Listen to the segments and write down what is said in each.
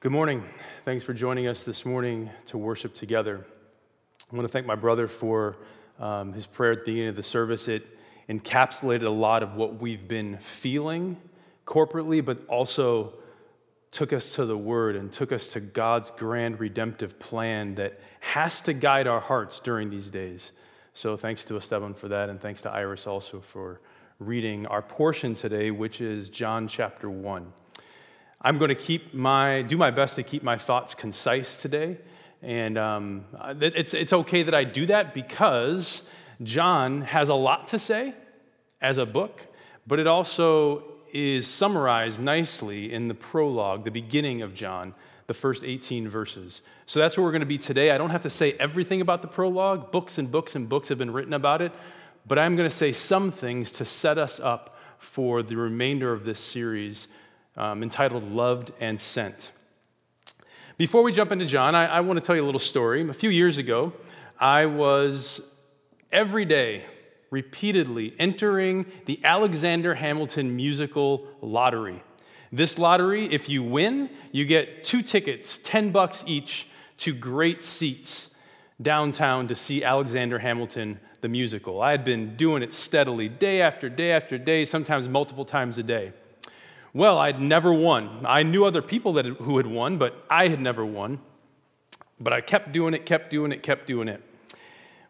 Good morning. Thanks for joining us this morning to worship together. I want to thank my brother for um, his prayer at the beginning of the service. It encapsulated a lot of what we've been feeling corporately, but also took us to the Word and took us to God's grand redemptive plan that has to guide our hearts during these days. So thanks to Esteban for that, and thanks to Iris also for reading our portion today, which is John chapter 1. I'm going to keep my, do my best to keep my thoughts concise today. And um, it's, it's okay that I do that because John has a lot to say as a book, but it also is summarized nicely in the prologue, the beginning of John, the first 18 verses. So that's where we're going to be today. I don't have to say everything about the prologue. Books and books and books have been written about it, but I'm going to say some things to set us up for the remainder of this series um, entitled Loved and Sent. Before we jump into John, I, I want to tell you a little story. A few years ago, I was every day, repeatedly entering the Alexander Hamilton musical lottery. This lottery, if you win, you get two tickets, 10 bucks each, to great seats downtown to see Alexander Hamilton the musical. I had been doing it steadily, day after day after day, sometimes multiple times a day. Well, I'd never won. I knew other people that, who had won, but I had never won. But I kept doing it, kept doing it, kept doing it.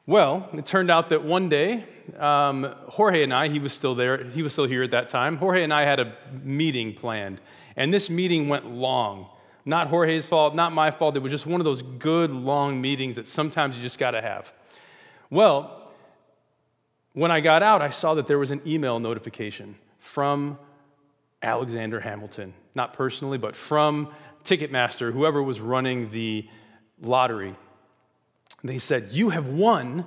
Well, it turned out that one day, um, Jorge and I, he was still there, he was still here at that time. Jorge and I had a meeting planned, and this meeting went long. Not Jorge's fault, not my fault. It was just one of those good long meetings that sometimes you just got to have. Well, when I got out, I saw that there was an email notification from Alexander Hamilton, not personally, but from Ticketmaster, whoever was running the lottery. They said, You have won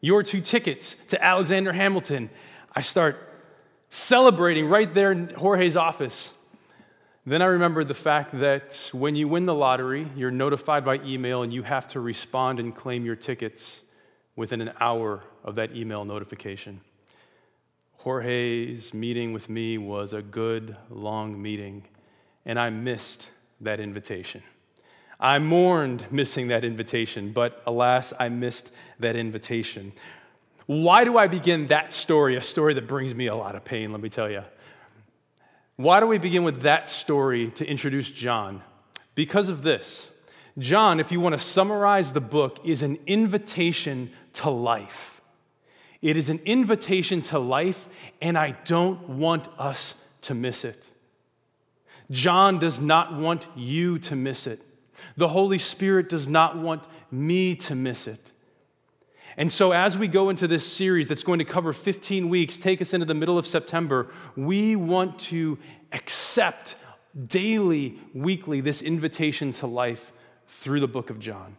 your two tickets to Alexander Hamilton. I start celebrating right there in Jorge's office. Then I remembered the fact that when you win the lottery, you're notified by email and you have to respond and claim your tickets within an hour of that email notification. Jorge's meeting with me was a good, long meeting, and I missed that invitation. I mourned missing that invitation, but alas, I missed that invitation. Why do I begin that story, a story that brings me a lot of pain, let me tell you? Why do we begin with that story to introduce John? Because of this. John, if you want to summarize the book, is an invitation to life. It is an invitation to life, and I don't want us to miss it. John does not want you to miss it. The Holy Spirit does not want me to miss it. And so, as we go into this series that's going to cover 15 weeks, take us into the middle of September, we want to accept daily, weekly, this invitation to life through the book of John.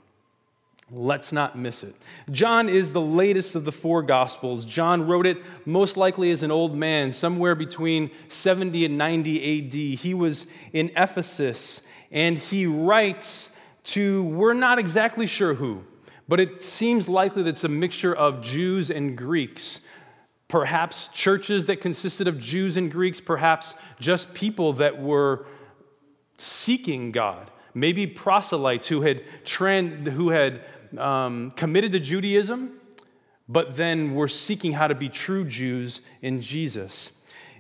Let's not miss it. John is the latest of the four Gospels. John wrote it most likely as an old man, somewhere between 70 and 90 AD. He was in Ephesus, and he writes to, we're not exactly sure who, but it seems likely that it's a mixture of Jews and Greeks. Perhaps churches that consisted of Jews and Greeks, perhaps just people that were seeking God. Maybe proselytes who had, trend, who had um, committed to Judaism, but then were seeking how to be true Jews in Jesus.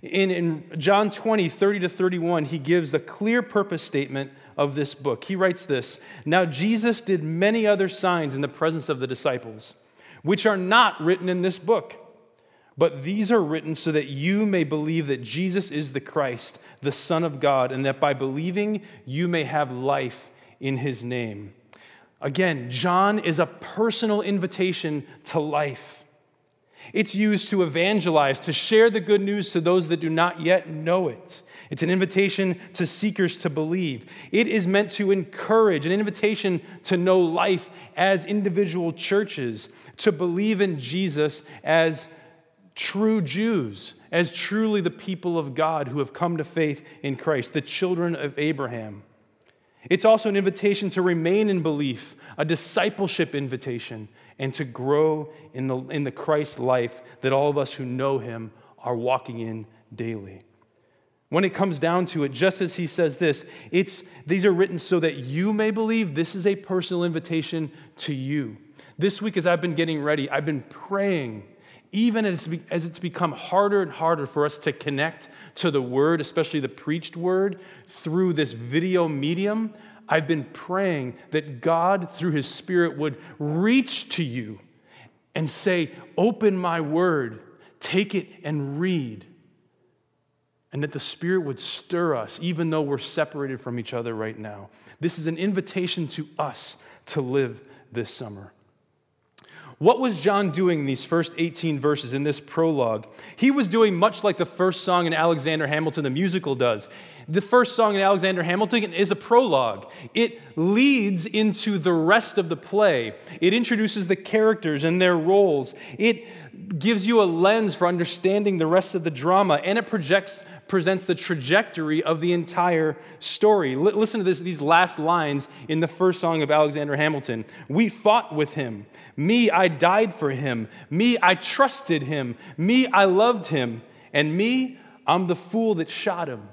In, in John 20, 30 to 31, he gives the clear purpose statement of this book. He writes this Now Jesus did many other signs in the presence of the disciples, which are not written in this book. But these are written so that you may believe that Jesus is the Christ, the Son of God, and that by believing you may have life in his name. Again, John is a personal invitation to life. It's used to evangelize, to share the good news to those that do not yet know it. It's an invitation to seekers to believe. It is meant to encourage, an invitation to know life as individual churches, to believe in Jesus as true Jews, as truly the people of God who have come to faith in Christ, the children of Abraham. It's also an invitation to remain in belief, a discipleship invitation, and to grow in the, in the Christ life that all of us who know him are walking in daily. When it comes down to it, just as he says this, it's, these are written so that you may believe. This is a personal invitation to you. This week, as I've been getting ready, I've been praying, even as, as it's become harder and harder for us to connect to the word, especially the preached word, through this video medium. I've been praying that God, through his Spirit, would reach to you and say, Open my word, take it and read and that the Spirit would stir us, even though we're separated from each other right now. This is an invitation to us to live this summer. What was John doing in these first 18 verses in this prologue? He was doing much like the first song in Alexander Hamilton, the musical, does. The first song in Alexander Hamilton is a prologue. It leads into the rest of the play. It introduces the characters and their roles. It gives you a lens for understanding the rest of the drama, and it projects presents the trajectory of the entire story. L- listen to this, these last lines in the first song of Alexander Hamilton. We fought with him. Me, I died for him. Me, I trusted him. Me, I loved him. And me, I'm the fool that shot him.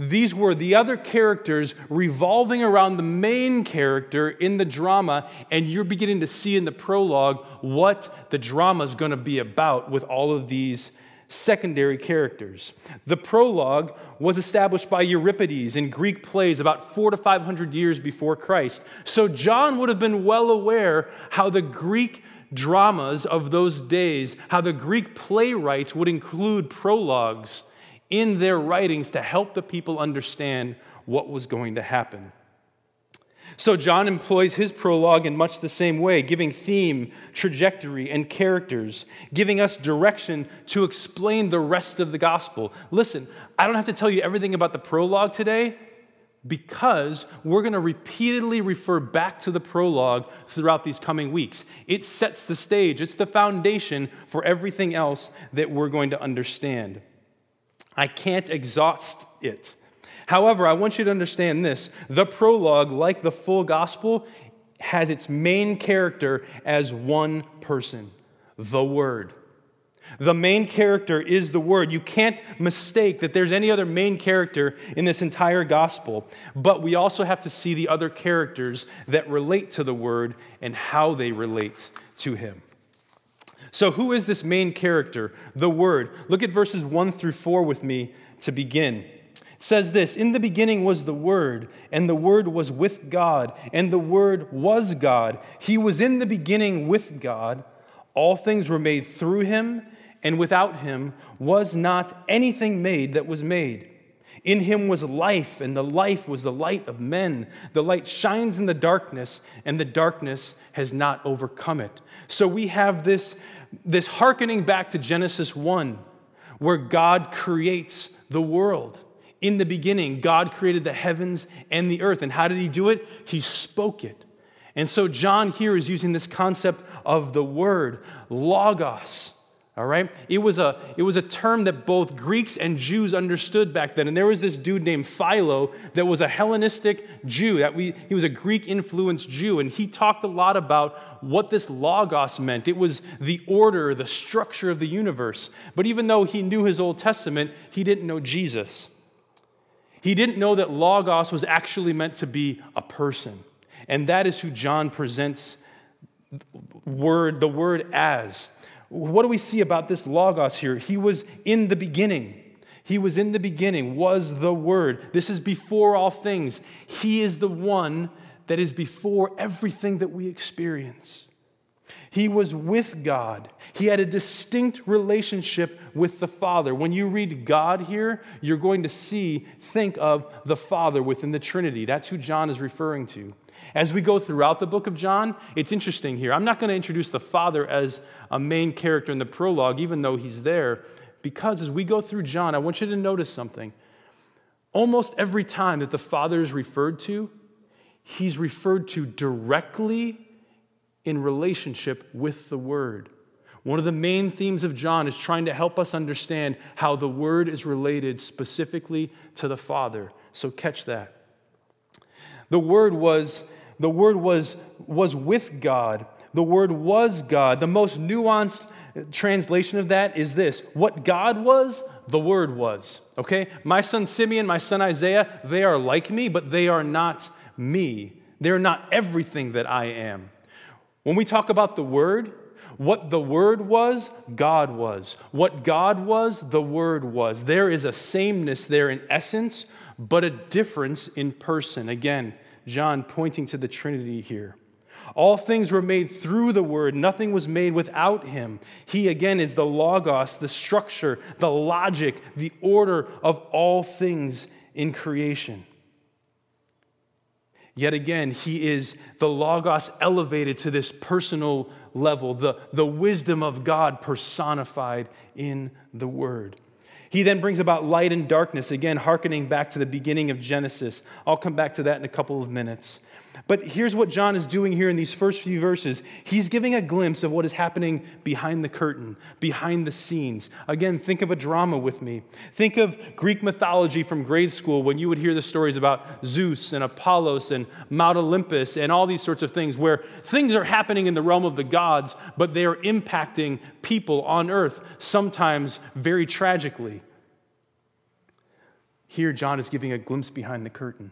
These were the other characters revolving around the main character in the drama, and you're beginning to see in the prologue what the drama is going to be about with all of these secondary characters. The prologue was established by Euripides in Greek plays about four to 500 years before Christ. So John would have been well aware how the Greek dramas of those days, how the Greek playwrights would include prologues in their writings to help the people understand what was going to happen. So, John employs his prologue in much the same way, giving theme, trajectory, and characters, giving us direction to explain the rest of the gospel. Listen, I don't have to tell you everything about the prologue today because we're going to repeatedly refer back to the prologue throughout these coming weeks. It sets the stage, it's the foundation for everything else that we're going to understand. I can't exhaust it. However, I want you to understand this the prologue, like the full gospel, has its main character as one person the Word. The main character is the Word. You can't mistake that there's any other main character in this entire gospel, but we also have to see the other characters that relate to the Word and how they relate to Him. So, who is this main character? The Word. Look at verses 1 through 4 with me to begin says this In the beginning was the Word, and the Word was with God, and the Word was God. He was in the beginning with God. All things were made through him, and without him was not anything made that was made. In him was life, and the life was the light of men. The light shines in the darkness, and the darkness has not overcome it. So we have this, this hearkening back to Genesis 1, where God creates the world. In the beginning, God created the heavens and the earth. And how did he do it? He spoke it. And so John here is using this concept of the word, logos. All right? It was, a, it was a term that both Greeks and Jews understood back then. And there was this dude named Philo that was a Hellenistic Jew. That we, he was a Greek influenced Jew. And he talked a lot about what this logos meant. It was the order, the structure of the universe. But even though he knew his Old Testament, he didn't know Jesus. He didn't know that Logos was actually meant to be a person. And that is who John presents word, the word as. What do we see about this Logos here? He was in the beginning. He was in the beginning, was the Word. This is before all things. He is the one that is before everything that we experience. He was with God. He had a distinct relationship with the Father. When you read God here, you're going to see, think of the Father within the Trinity. That's who John is referring to. As we go throughout the book of John, it's interesting here. I'm not going to introduce the Father as a main character in the prologue, even though he's there, because as we go through John, I want you to notice something. Almost every time that the Father is referred to, he's referred to directly in relationship with the Word. One of the main themes of John is trying to help us understand how the Word is related specifically to the Father. So catch that. The Word was, the Word was, was with God. The Word was God. The most nuanced translation of that is this What God was, the Word was. Okay? My son Simeon, my son Isaiah, they are like me, but they are not me. They're not everything that I am. When we talk about the Word, what the Word was, God was. What God was, the Word was. There is a sameness there in essence, but a difference in person. Again, John pointing to the Trinity here. All things were made through the Word, nothing was made without Him. He, again, is the Logos, the structure, the logic, the order of all things in creation. Yet again, He is the Logos elevated to this personal level, the, the wisdom of God personified in the Word. He then brings about light and darkness, again, hearkening back to the beginning of Genesis. I'll come back to that in a couple of minutes. But here's what John is doing here in these first few verses. He's giving a glimpse of what is happening behind the curtain, behind the scenes. Again, think of a drama with me. Think of Greek mythology from grade school when you would hear the stories about Zeus and Apollos and Mount Olympus and all these sorts of things where things are happening in the realm of the gods, but they are impacting people on earth, sometimes very tragically. Here, John is giving a glimpse behind the curtain.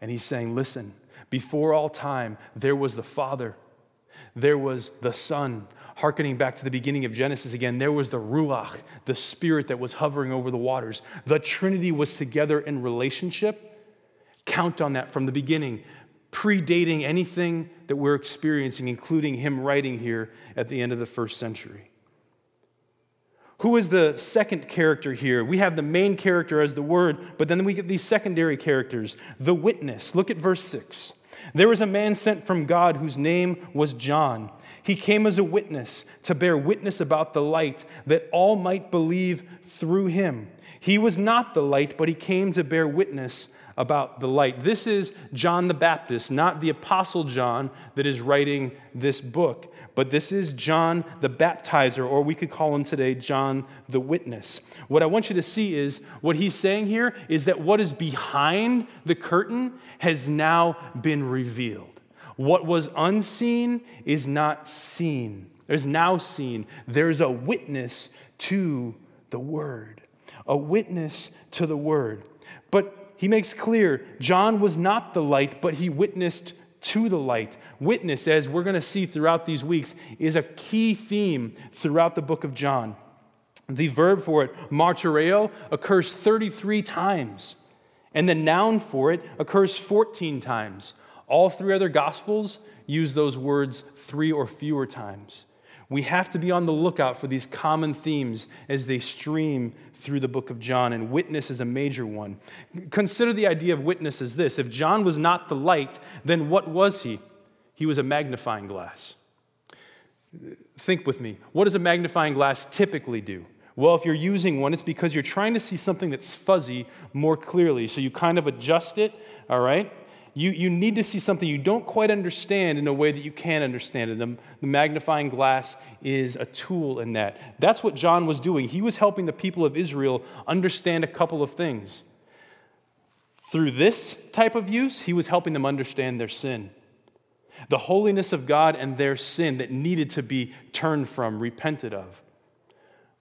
And he's saying, listen, before all time, there was the Father, there was the Son. Harkening back to the beginning of Genesis again, there was the Ruach, the Spirit that was hovering over the waters. The Trinity was together in relationship. Count on that from the beginning, predating anything that we're experiencing, including him writing here at the end of the first century. Who is the second character here? We have the main character as the Word, but then we get these secondary characters. The witness. Look at verse 6. There was a man sent from God whose name was John. He came as a witness to bear witness about the light, that all might believe through him. He was not the light, but he came to bear witness about the light. This is John the Baptist, not the Apostle John that is writing this book, but this is John the Baptizer, or we could call him today John the Witness. What I want you to see is what he's saying here is that what is behind the curtain has now been revealed. What was unseen is not seen. There's now seen. There's a witness to the word. A witness to the word. But he makes clear John was not the light, but he witnessed to the light. Witness, as we're going to see throughout these weeks, is a key theme throughout the book of John. The verb for it, martyreo, occurs 33 times, and the noun for it occurs 14 times. All three other gospels use those words three or fewer times. We have to be on the lookout for these common themes as they stream through the book of John, and witness is a major one. Consider the idea of witness as this if John was not the light, then what was he? He was a magnifying glass. Think with me. What does a magnifying glass typically do? Well, if you're using one, it's because you're trying to see something that's fuzzy more clearly. So you kind of adjust it, all right? You, you need to see something you don't quite understand in a way that you can understand it. The, the magnifying glass is a tool in that. That's what John was doing. He was helping the people of Israel understand a couple of things. Through this type of use, he was helping them understand their sin, the holiness of God and their sin that needed to be turned from, repented of.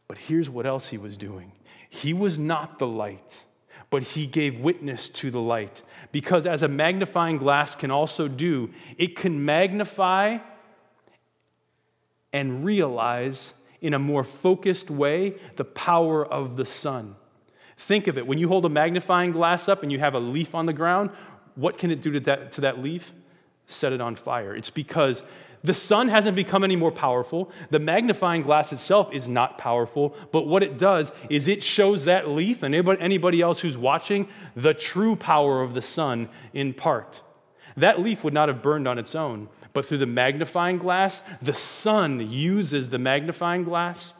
But here's what else he was doing he was not the light but he gave witness to the light. Because as a magnifying glass can also do, it can magnify and realize in a more focused way the power of the sun. Think of it when you hold a magnifying glass up and you have a leaf on the ground, what can it do to that, to that leaf? Set it on fire. It's because the sun hasn't become any more powerful. The magnifying glass itself is not powerful, but what it does is it shows that leaf and anybody else who's watching the true power of the sun in part. That leaf would not have burned on its own, but through the magnifying glass, the sun uses the magnifying glass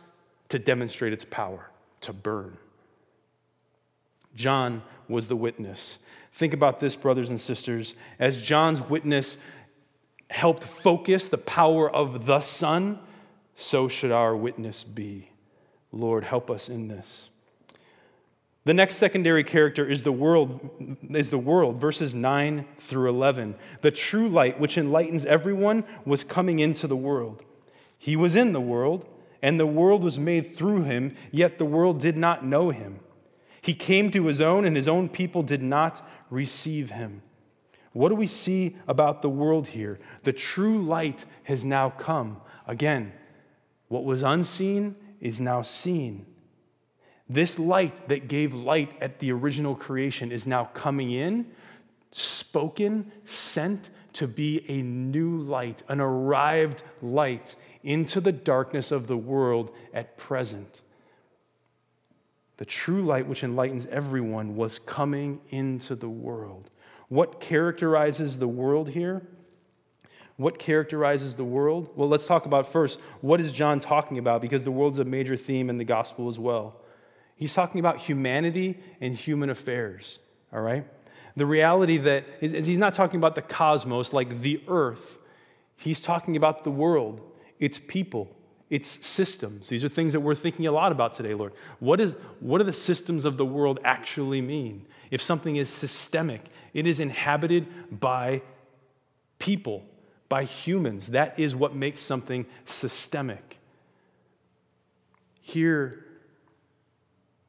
to demonstrate its power, to burn. John was the witness. Think about this, brothers and sisters. As John's witness helped focus the power of the Son, so should our witness be. Lord, help us in this. The next secondary character is the world, is the world, verses 9 through 11. The true light, which enlightens everyone, was coming into the world. He was in the world, and the world was made through him, yet the world did not know him. He came to his own, and his own people did not receive him. What do we see about the world here? The true light has now come. Again, what was unseen is now seen. This light that gave light at the original creation is now coming in, spoken, sent to be a new light, an arrived light into the darkness of the world at present. The true light, which enlightens everyone, was coming into the world. What characterizes the world here? What characterizes the world? Well, let's talk about first what is John talking about because the world's a major theme in the gospel as well. He's talking about humanity and human affairs, all right? The reality that he's not talking about the cosmos like the earth, he's talking about the world, its people, its systems. These are things that we're thinking a lot about today, Lord. What, is, what do the systems of the world actually mean? If something is systemic, it is inhabited by people, by humans. That is what makes something systemic. Here,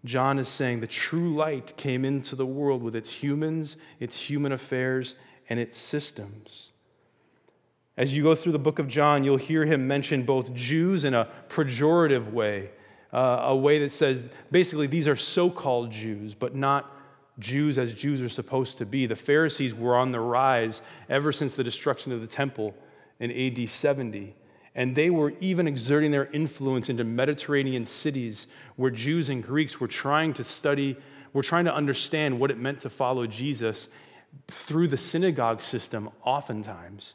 John is saying the true light came into the world with its humans, its human affairs, and its systems. As you go through the book of John, you'll hear him mention both Jews in a pejorative way, uh, a way that says basically these are so called Jews, but not Jews as Jews are supposed to be. The Pharisees were on the rise ever since the destruction of the temple in AD 70. And they were even exerting their influence into Mediterranean cities where Jews and Greeks were trying to study, were trying to understand what it meant to follow Jesus through the synagogue system, oftentimes.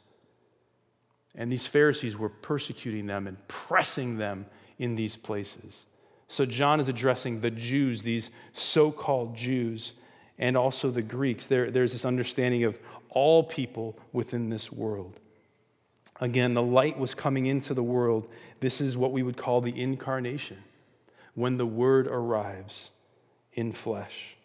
And these Pharisees were persecuting them and pressing them in these places. So John is addressing the Jews, these so called Jews, and also the Greeks. There, there's this understanding of all people within this world. Again, the light was coming into the world. This is what we would call the incarnation, when the Word arrives in flesh.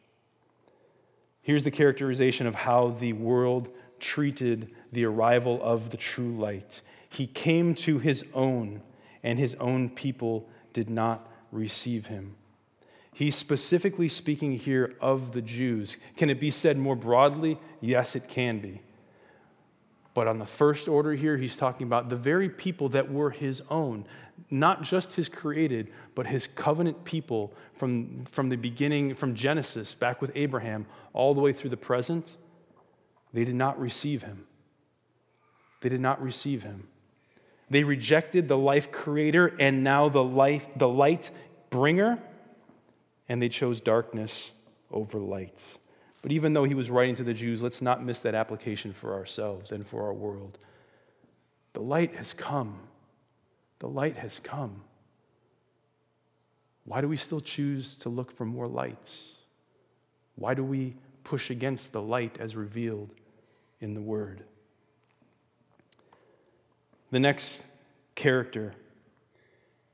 Here's the characterization of how the world treated the arrival of the true light. He came to his own, and his own people did not receive him. He's specifically speaking here of the Jews. Can it be said more broadly? Yes, it can be. But on the first order here, he's talking about the very people that were his own, not just his created, but his covenant people from, from the beginning, from Genesis, back with Abraham, all the way through the present. They did not receive him. They did not receive him. They rejected the life creator and now the life, the light bringer, and they chose darkness over light. But even though he was writing to the Jews, let's not miss that application for ourselves and for our world. The light has come. The light has come. Why do we still choose to look for more lights? Why do we push against the light as revealed in the Word? The next character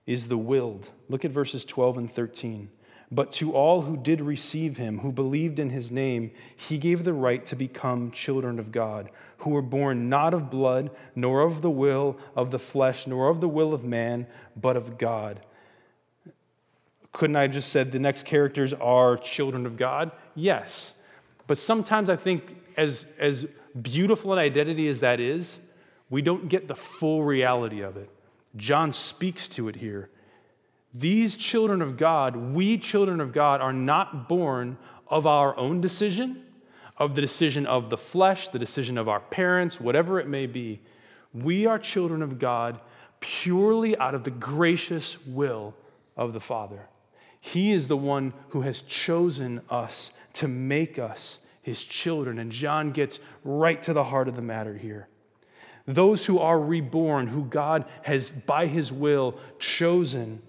is the willed. Look at verses 12 and 13. But to all who did receive him, who believed in his name, he gave the right to become children of God, who were born not of blood, nor of the will of the flesh, nor of the will of man, but of God. Couldn't I just said the next characters are children of God? Yes. But sometimes I think, as, as beautiful an identity as that is, we don't get the full reality of it. John speaks to it here. These children of God, we children of God, are not born of our own decision, of the decision of the flesh, the decision of our parents, whatever it may be. We are children of God purely out of the gracious will of the Father. He is the one who has chosen us to make us his children. And John gets right to the heart of the matter here. Those who are reborn, who God has, by his will, chosen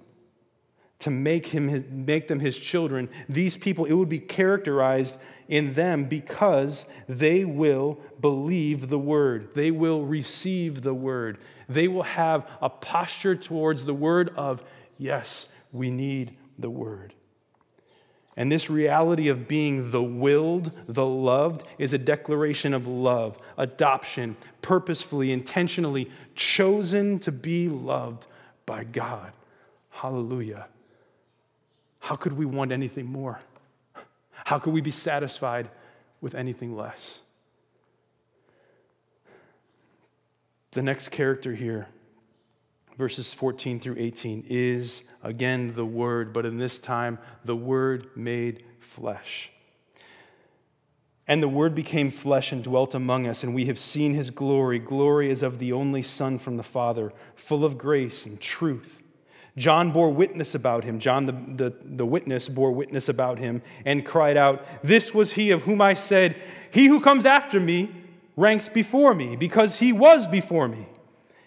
to make, him, make them his children, these people, it would be characterized in them because they will believe the word. They will receive the word. They will have a posture towards the word of, yes, we need the word. And this reality of being the willed, the loved, is a declaration of love, adoption, purposefully, intentionally chosen to be loved by God Hallelujah. How could we want anything more? How could we be satisfied with anything less? The next character here, verses 14 through 18, is again the Word, but in this time, the Word made flesh. And the Word became flesh and dwelt among us, and we have seen his glory. Glory as of the only Son from the Father, full of grace and truth. John bore witness about him. John, the, the, the, witness, bore witness about him and cried out, This was he of whom I said, He who comes after me ranks before me, because he was before me.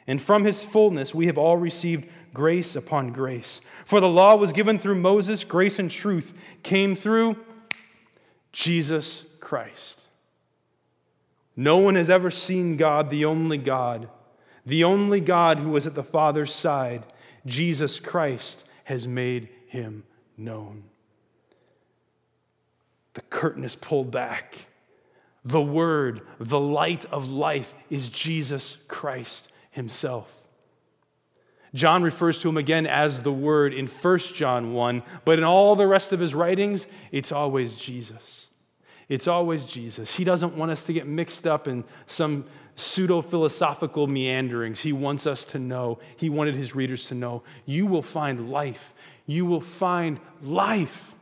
And from his fullness we have all received grace upon grace. For the law was given through Moses, grace and truth came through Jesus Christ. No one has ever seen God, the only God, the only God who was at the Father's side. Jesus Christ has made him known. The curtain is pulled back. The Word, the light of life, is Jesus Christ Himself. John refers to him again as the Word in 1 John 1, but in all the rest of his writings, it's always Jesus. It's always Jesus. He doesn't want us to get mixed up in some pseudo philosophical meanderings. He wants us to know, he wanted his readers to know, you will find life. You will find life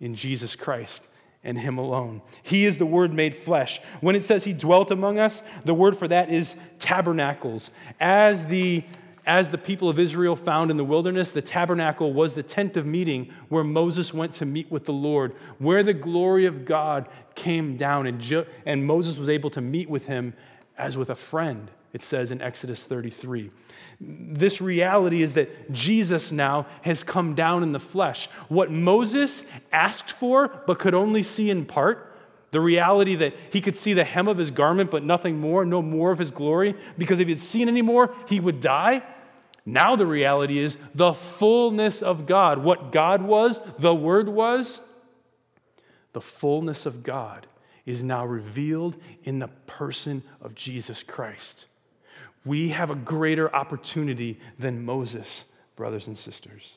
in Jesus Christ and him alone. He is the word made flesh. When it says he dwelt among us, the word for that is tabernacles. As the as the people of Israel found in the wilderness, the tabernacle was the tent of meeting where Moses went to meet with the Lord, where the glory of God came down, and, and Moses was able to meet with him as with a friend, it says in Exodus 33. This reality is that Jesus now has come down in the flesh. What Moses asked for but could only see in part, the reality that he could see the hem of his garment but nothing more, no more of his glory, because if he had seen any more, he would die. Now the reality is the fullness of God. What God was, the Word was, the fullness of God is now revealed in the person of Jesus Christ. We have a greater opportunity than Moses, brothers and sisters.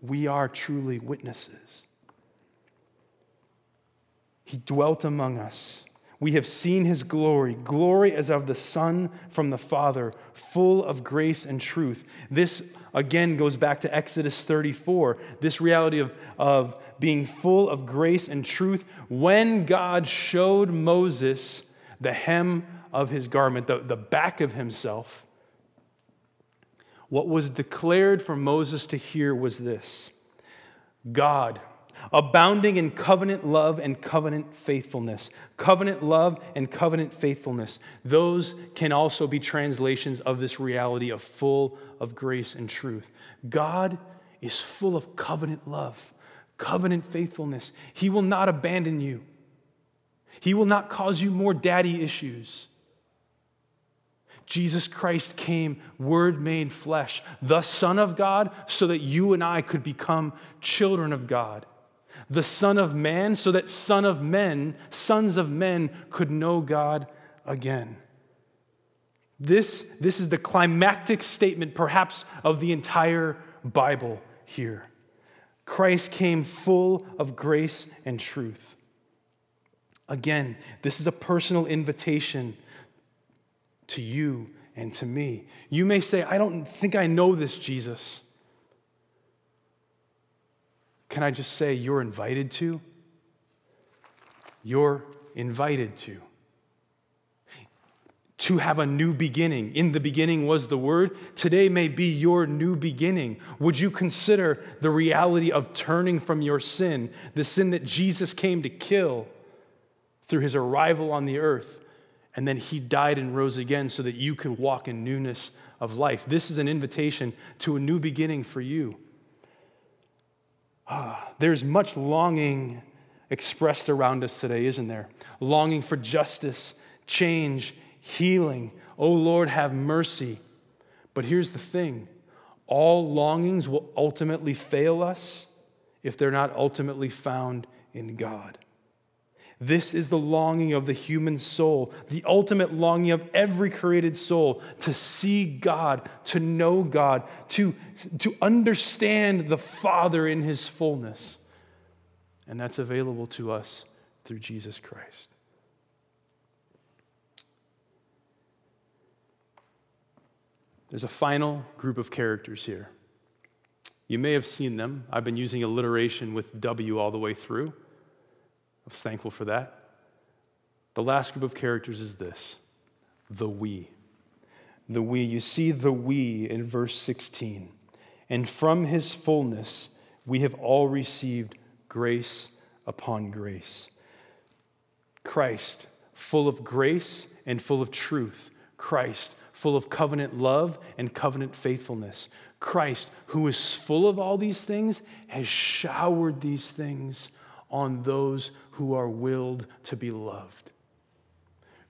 We are truly witnesses. He dwelt among us. We have seen his glory, glory as of the Son from the Father, full of grace and truth. This again goes back to Exodus 34, this reality of, of being full of grace and truth. When God showed Moses the hem of his garment, the, the back of himself, what was declared for Moses to hear was this God, abounding in covenant love and covenant faithfulness. Covenant love and covenant faithfulness. Those can also be translations of this reality of full of grace and truth. God is full of covenant love, covenant faithfulness. He will not abandon you, He will not cause you more daddy issues. Jesus Christ came, Word made flesh, the Son of God, so that you and I could become children of God the Son of Man, so that Son of Men, sons of men, could know God again. This, this is the climactic statement, perhaps, of the entire Bible here. Christ came full of grace and truth. Again, this is a personal invitation to you and to me. You may say, I don't think I know this Jesus. Can I just say, you're invited to? You're invited to. To have a new beginning. In the beginning was the Word. Today may be your new beginning. Would you consider the reality of turning from your sin, the sin that Jesus came to kill through his arrival on the earth? And then he died and rose again so that you could walk in newness of life. This is an invitation to a new beginning for you. Ah, there's much longing expressed around us today, isn't there? Longing for justice, change, healing. Oh Lord, have mercy. But here's the thing all longings will ultimately fail us if they're not ultimately found in God. This is the longing of the human soul, the ultimate longing of every created soul to see God, to know God, to, to understand the Father in his fullness. And that's available to us through Jesus Christ. There's a final group of characters here. You may have seen them. I've been using alliteration with W all the way through. I was thankful for that. The last group of characters is this the we. The we. You see the we in verse 16. And from his fullness we have all received grace upon grace. Christ, full of grace and full of truth. Christ, full of covenant love and covenant faithfulness. Christ, who is full of all these things, has showered these things on those who are willed to be loved.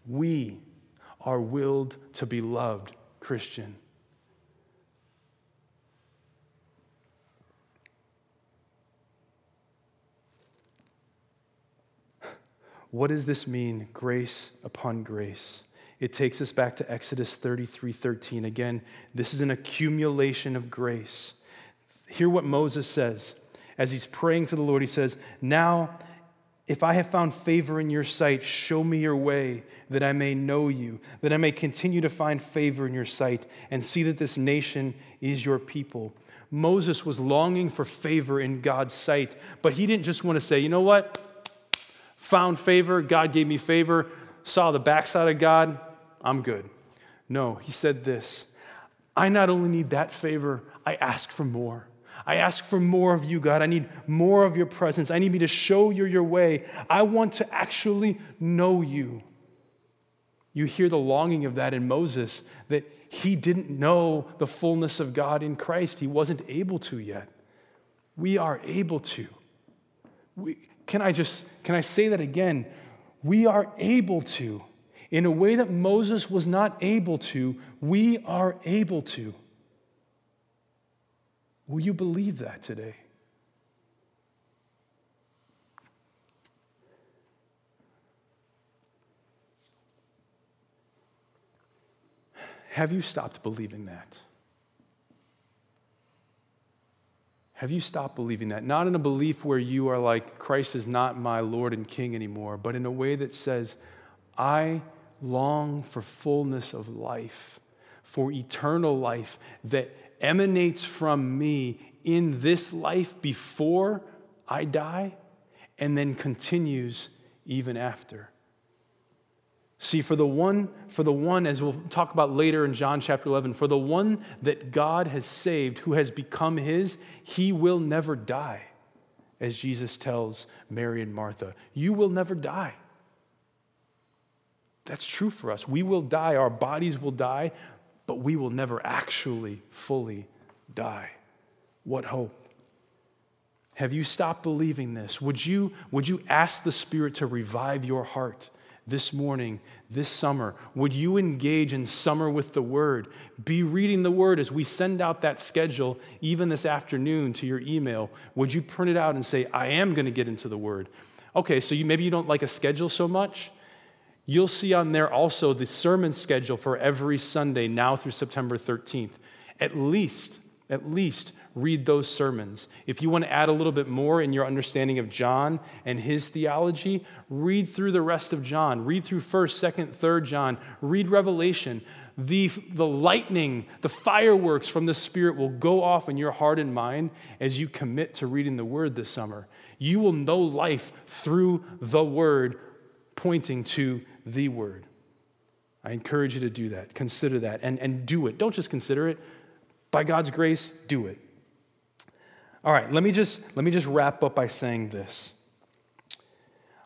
We are willed to be loved, Christian. What does this mean, grace upon grace? It takes us back to Exodus 33 13. Again, this is an accumulation of grace. Hear what Moses says as he's praying to the Lord. He says, Now, if I have found favor in your sight, show me your way, that I may know you, that I may continue to find favor in your sight, and see that this nation is your people. Moses was longing for favor in God's sight, but he didn't just want to say, you know what? found favor, God gave me favor, saw the backside of God, I'm good. No, he said this I not only need that favor, I ask for more. I ask for more of you, God. I need more of your presence. I need me to show you your way. I want to actually know you. You hear the longing of that in Moses that he didn't know the fullness of God in Christ. He wasn't able to yet. We are able to. We, can I just, can I say that again? We are able to. In a way that Moses was not able to, we are able to. Will you believe that today? Have you stopped believing that? Have you stopped believing that? Not in a belief where you are like, Christ is not my Lord and King anymore, but in a way that says, I long for fullness of life, for eternal life that emanates from me in this life before I die and then continues even after. See, for the one, for the one, as we'll talk about later in John chapter 11, for the one that God has saved, who has become his, he will never die, as Jesus tells Mary and Martha. You will never die. That's true for us. We will die, our bodies will die, but we will never actually fully die. What hope? Have you stopped believing this? Would you, would you ask the Spirit to revive your heart? this morning, this summer, would you engage in summer with the Word? Be reading the Word as we send out that schedule, even this afternoon, to your email. Would you print it out and say, I am going to get into the Word? Okay, so you, maybe you don't like a schedule so much. You'll see on there also the sermon schedule for every Sunday now through September 13th. At least, at least read those sermons. If you want to add a little bit more in your understanding of John and his theology, read through the rest of John. Read through 1st, 2nd, 3rd John. Read Revelation. The, the lightning, the fireworks from the Spirit will go off in your heart and mind as you commit to reading the Word this summer. You will know life through the Word, pointing to the Word. I encourage you to do that. Consider that and, and do it. Don't just consider it. By God's grace, do it. All right, let me just let me just wrap up by saying this.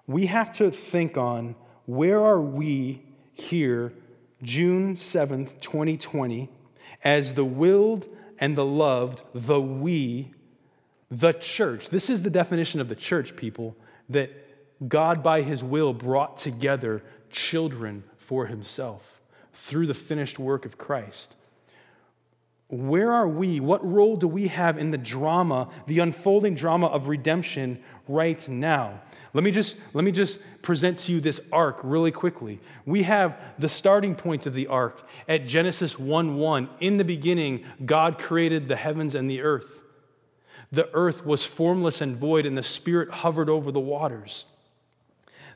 We have to think on where are we here June 7th, 2020 as the willed and the loved, the we, the church. This is the definition of the church, people, that God by his will brought together children for himself through the finished work of Christ. where are we? What role do we have in the drama, the unfolding drama of redemption right now? Let me just let me just present to you this arc really quickly. We have the starting point of the arc at Genesis 1:1. In the beginning, God created the heavens and the earth. The earth was formless and void, and the Spirit hovered over the waters.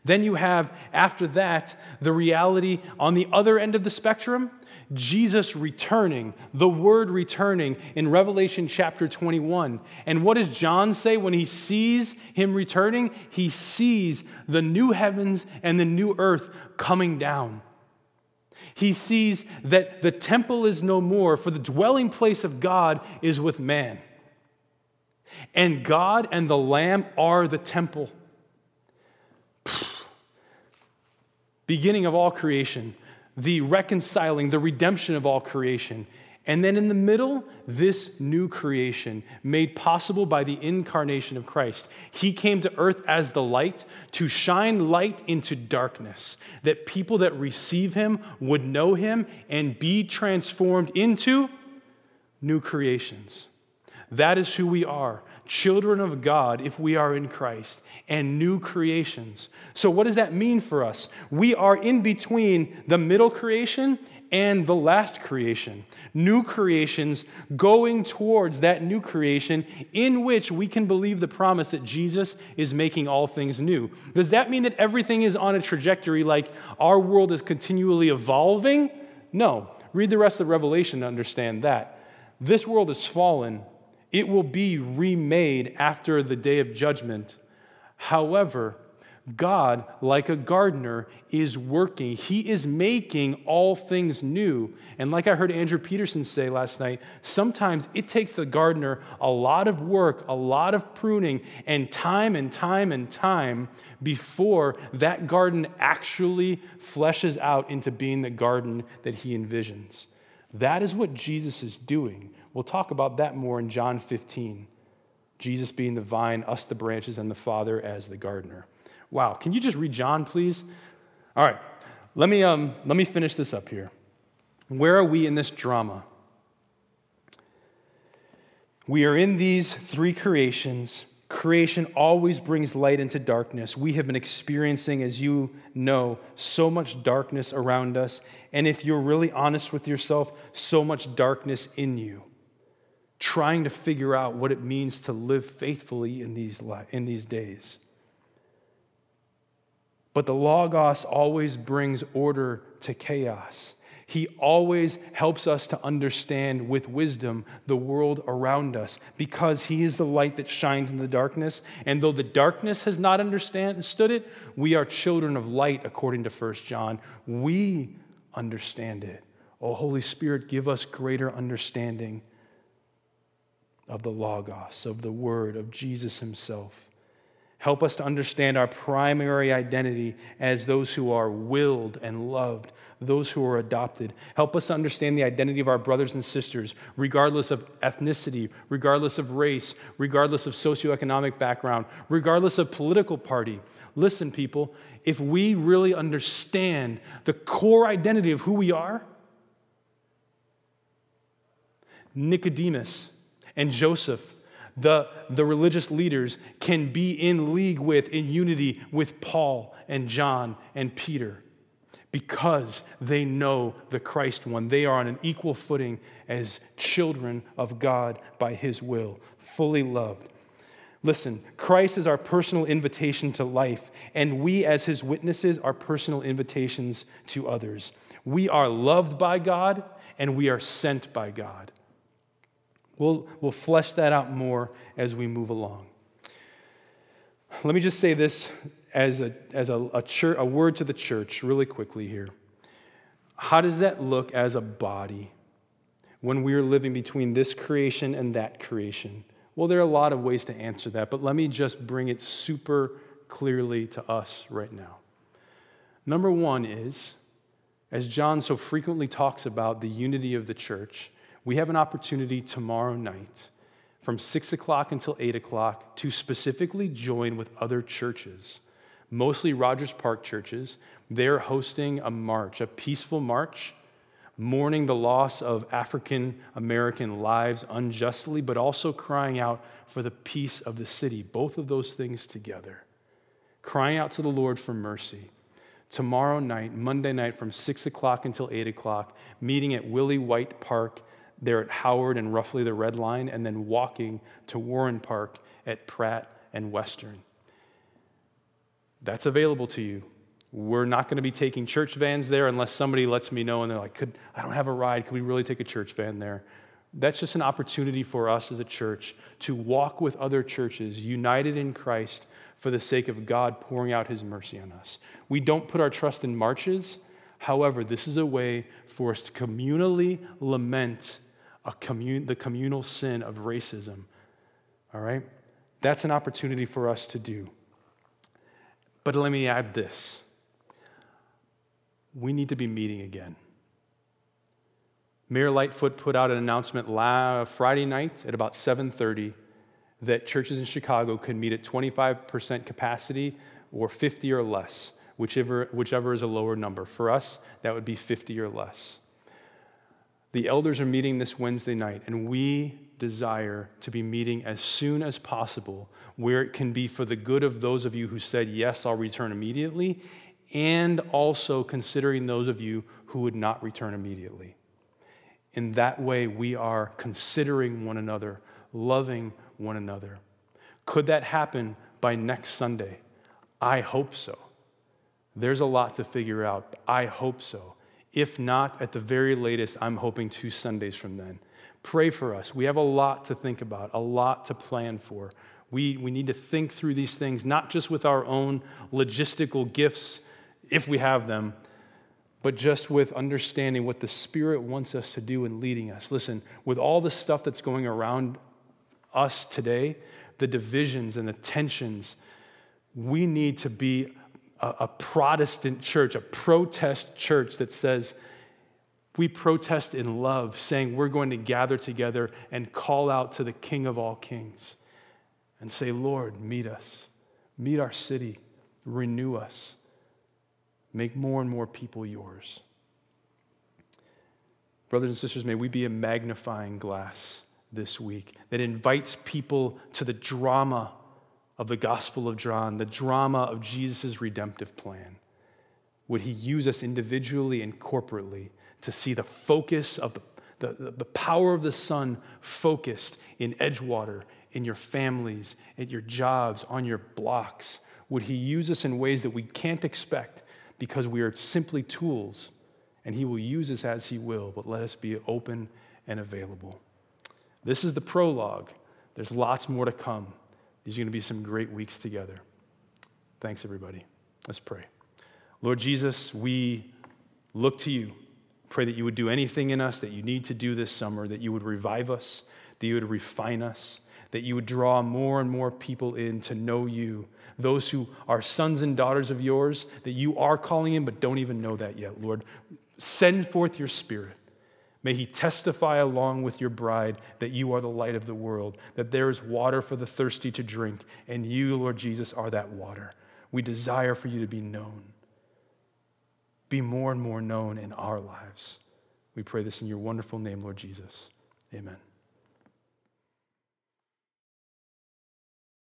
Then you have, after that, the reality on the other end of the spectrum Jesus returning, the word returning in Revelation chapter 21. And what does John say when he sees him returning? He sees the new heavens and the new earth coming down. He sees that the temple is no more, for the dwelling place of God is with man. And God and the Lamb are the temple. Beginning of all creation, the reconciling, the redemption of all creation. And then in the middle, this new creation made possible by the incarnation of Christ. He came to earth as the light to shine light into darkness, that people that receive him would know him and be transformed into new creations. That is who we are children of God if we are in Christ, and new creations. So, what does that mean for us? We are in between the middle creation and the last creation. New creations going towards that new creation in which we can believe the promise that Jesus is making all things new. Does that mean that everything is on a trajectory like our world is continually evolving? No. Read the rest of Revelation to understand that. This world is fallen it will be remade after the day of judgment. However, God, like a gardener, is working. He is making all things new. And like I heard Andrew Peterson say last night, sometimes it takes the gardener a lot of work, a lot of pruning, and time and time and time before that garden actually fleshes out into being the garden that he envisions. That is what Jesus is doing We'll talk about that more in John 15. Jesus being the vine, us the branches, and the Father as the gardener. Wow, can you just read John, please? All right, let me, um, let me finish this up here. Where are we in this drama? We are in these three creations Creation always brings light into darkness. We have been experiencing, as you know, so much darkness around us. And if you're really honest with yourself, so much darkness in you, trying to figure out what it means to live faithfully in these, in these days. But the Logos always brings order to chaos. He always helps us to understand with wisdom the world around us because He is the light that shines in the darkness. And though the darkness has not understood it, we are children of light, according to 1 John. We understand it. Oh, Holy Spirit, give us greater understanding of the Logos, of the Word, of Jesus Himself. Help us to understand our primary identity as those who are willed and loved, those who are adopted. Help us to understand the identity of our brothers and sisters, regardless of ethnicity, regardless of race, regardless of socioeconomic background, regardless of political party. Listen, people, if we really understand the core identity of who we are, Nicodemus and Joseph the, the religious leaders can be in league with, in unity with Paul and John and Peter because they know the Christ one. They are on an equal footing as children of God by his will, fully loved. Listen, Christ is our personal invitation to life, and we, as his witnesses, are personal invitations to others. We are loved by God, and we are sent by God. We'll, we'll flesh that out more as we move along. Let me just say this as, a, as a, a, church, a word to the church, really quickly here. How does that look as a body when we are living between this creation and that creation? Well, there are a lot of ways to answer that, but let me just bring it super clearly to us right now. Number one is, as John so frequently talks about the unity of the church, we have an opportunity tomorrow night from 6 o'clock until 8 o'clock to specifically join with other churches, mostly Rogers Park churches. They're hosting a march, a peaceful march, mourning the loss of African American lives unjustly, but also crying out for the peace of the city. Both of those things together. Crying out to the Lord for mercy. Tomorrow night, Monday night, from 6 o'clock until 8 o'clock, meeting at Willye White Park there at Howard and roughly the Red Line, and then walking to Warren Park at Pratt and Western. That's available to you. We're not going to be taking church vans there unless somebody lets me know and they're like, Could, I don't have a ride. Could we really take a church van there? That's just an opportunity for us as a church to walk with other churches united in Christ for the sake of God pouring out his mercy on us. We don't put our trust in marches. However, this is a way for us to communally lament commun- the communal sin of racism. All right? That's an opportunity for us to do. But let me add this we need to be meeting again. Mayor Lightfoot put out an announcement Friday night at about 7:30 that churches in Chicago could meet at 25% capacity or 50 or less, whichever, whichever is a lower number. For us, that would be 50 or less. The elders are meeting this Wednesday night, and we desire to be meeting as soon as possible, where it can be for the good of those of you who said, Yes, I'll return immediately, and also considering those of you who would not return immediately. In that way, we are considering one another, loving one another. Could that happen by next Sunday? I hope so. There's a lot to figure out. I hope so. If not, at the very latest, I'm hoping two Sundays from then. Pray for us. We have a lot to think about, a lot to plan for. We, we need to think through these things, not just with our own logistical gifts if we have them, but just with understanding what the Spirit wants us to do in leading us. Listen, with all the stuff that's going around us today, the divisions and the tensions, we need to be a, a Protestant church, a protest church that says, we protest in love, saying we're going to gather together and call out to the King of all kings and say, Lord, meet us, meet our city, renew us. Make more and more people yours. Brothers and sisters, may we be a magnifying glass this week that invites people to the drama of the Gospel of John, the drama of Jesus' redemptive plan. Would he use us individually and corporately to see the focus of the, the, the power of the Son focused in Edgewater, in your families, at your jobs, on your blocks? Would he use us in ways that we can't expect because we are simply tools, and He will use us as He will, but let us be open and available. This is the prologue. There's lots more to come. These are going to be some great weeks together. Thanks, everybody. Let's pray. Lord Jesus, we look to you. Pray that you would do anything in us that you need to do this summer, that you would revive us, that you would refine us, that you would draw more and more people in to know you those who are sons and daughters of yours that you are calling in but don't even know that yet, Lord. Send forth your spirit. May he testify along with your bride that you are the light of the world, that there is water for the thirsty to drink, and you, Lord Jesus, are that water. We desire for you to be known. Be more and more known in our lives. We pray this in your wonderful name, Lord Jesus. Amen.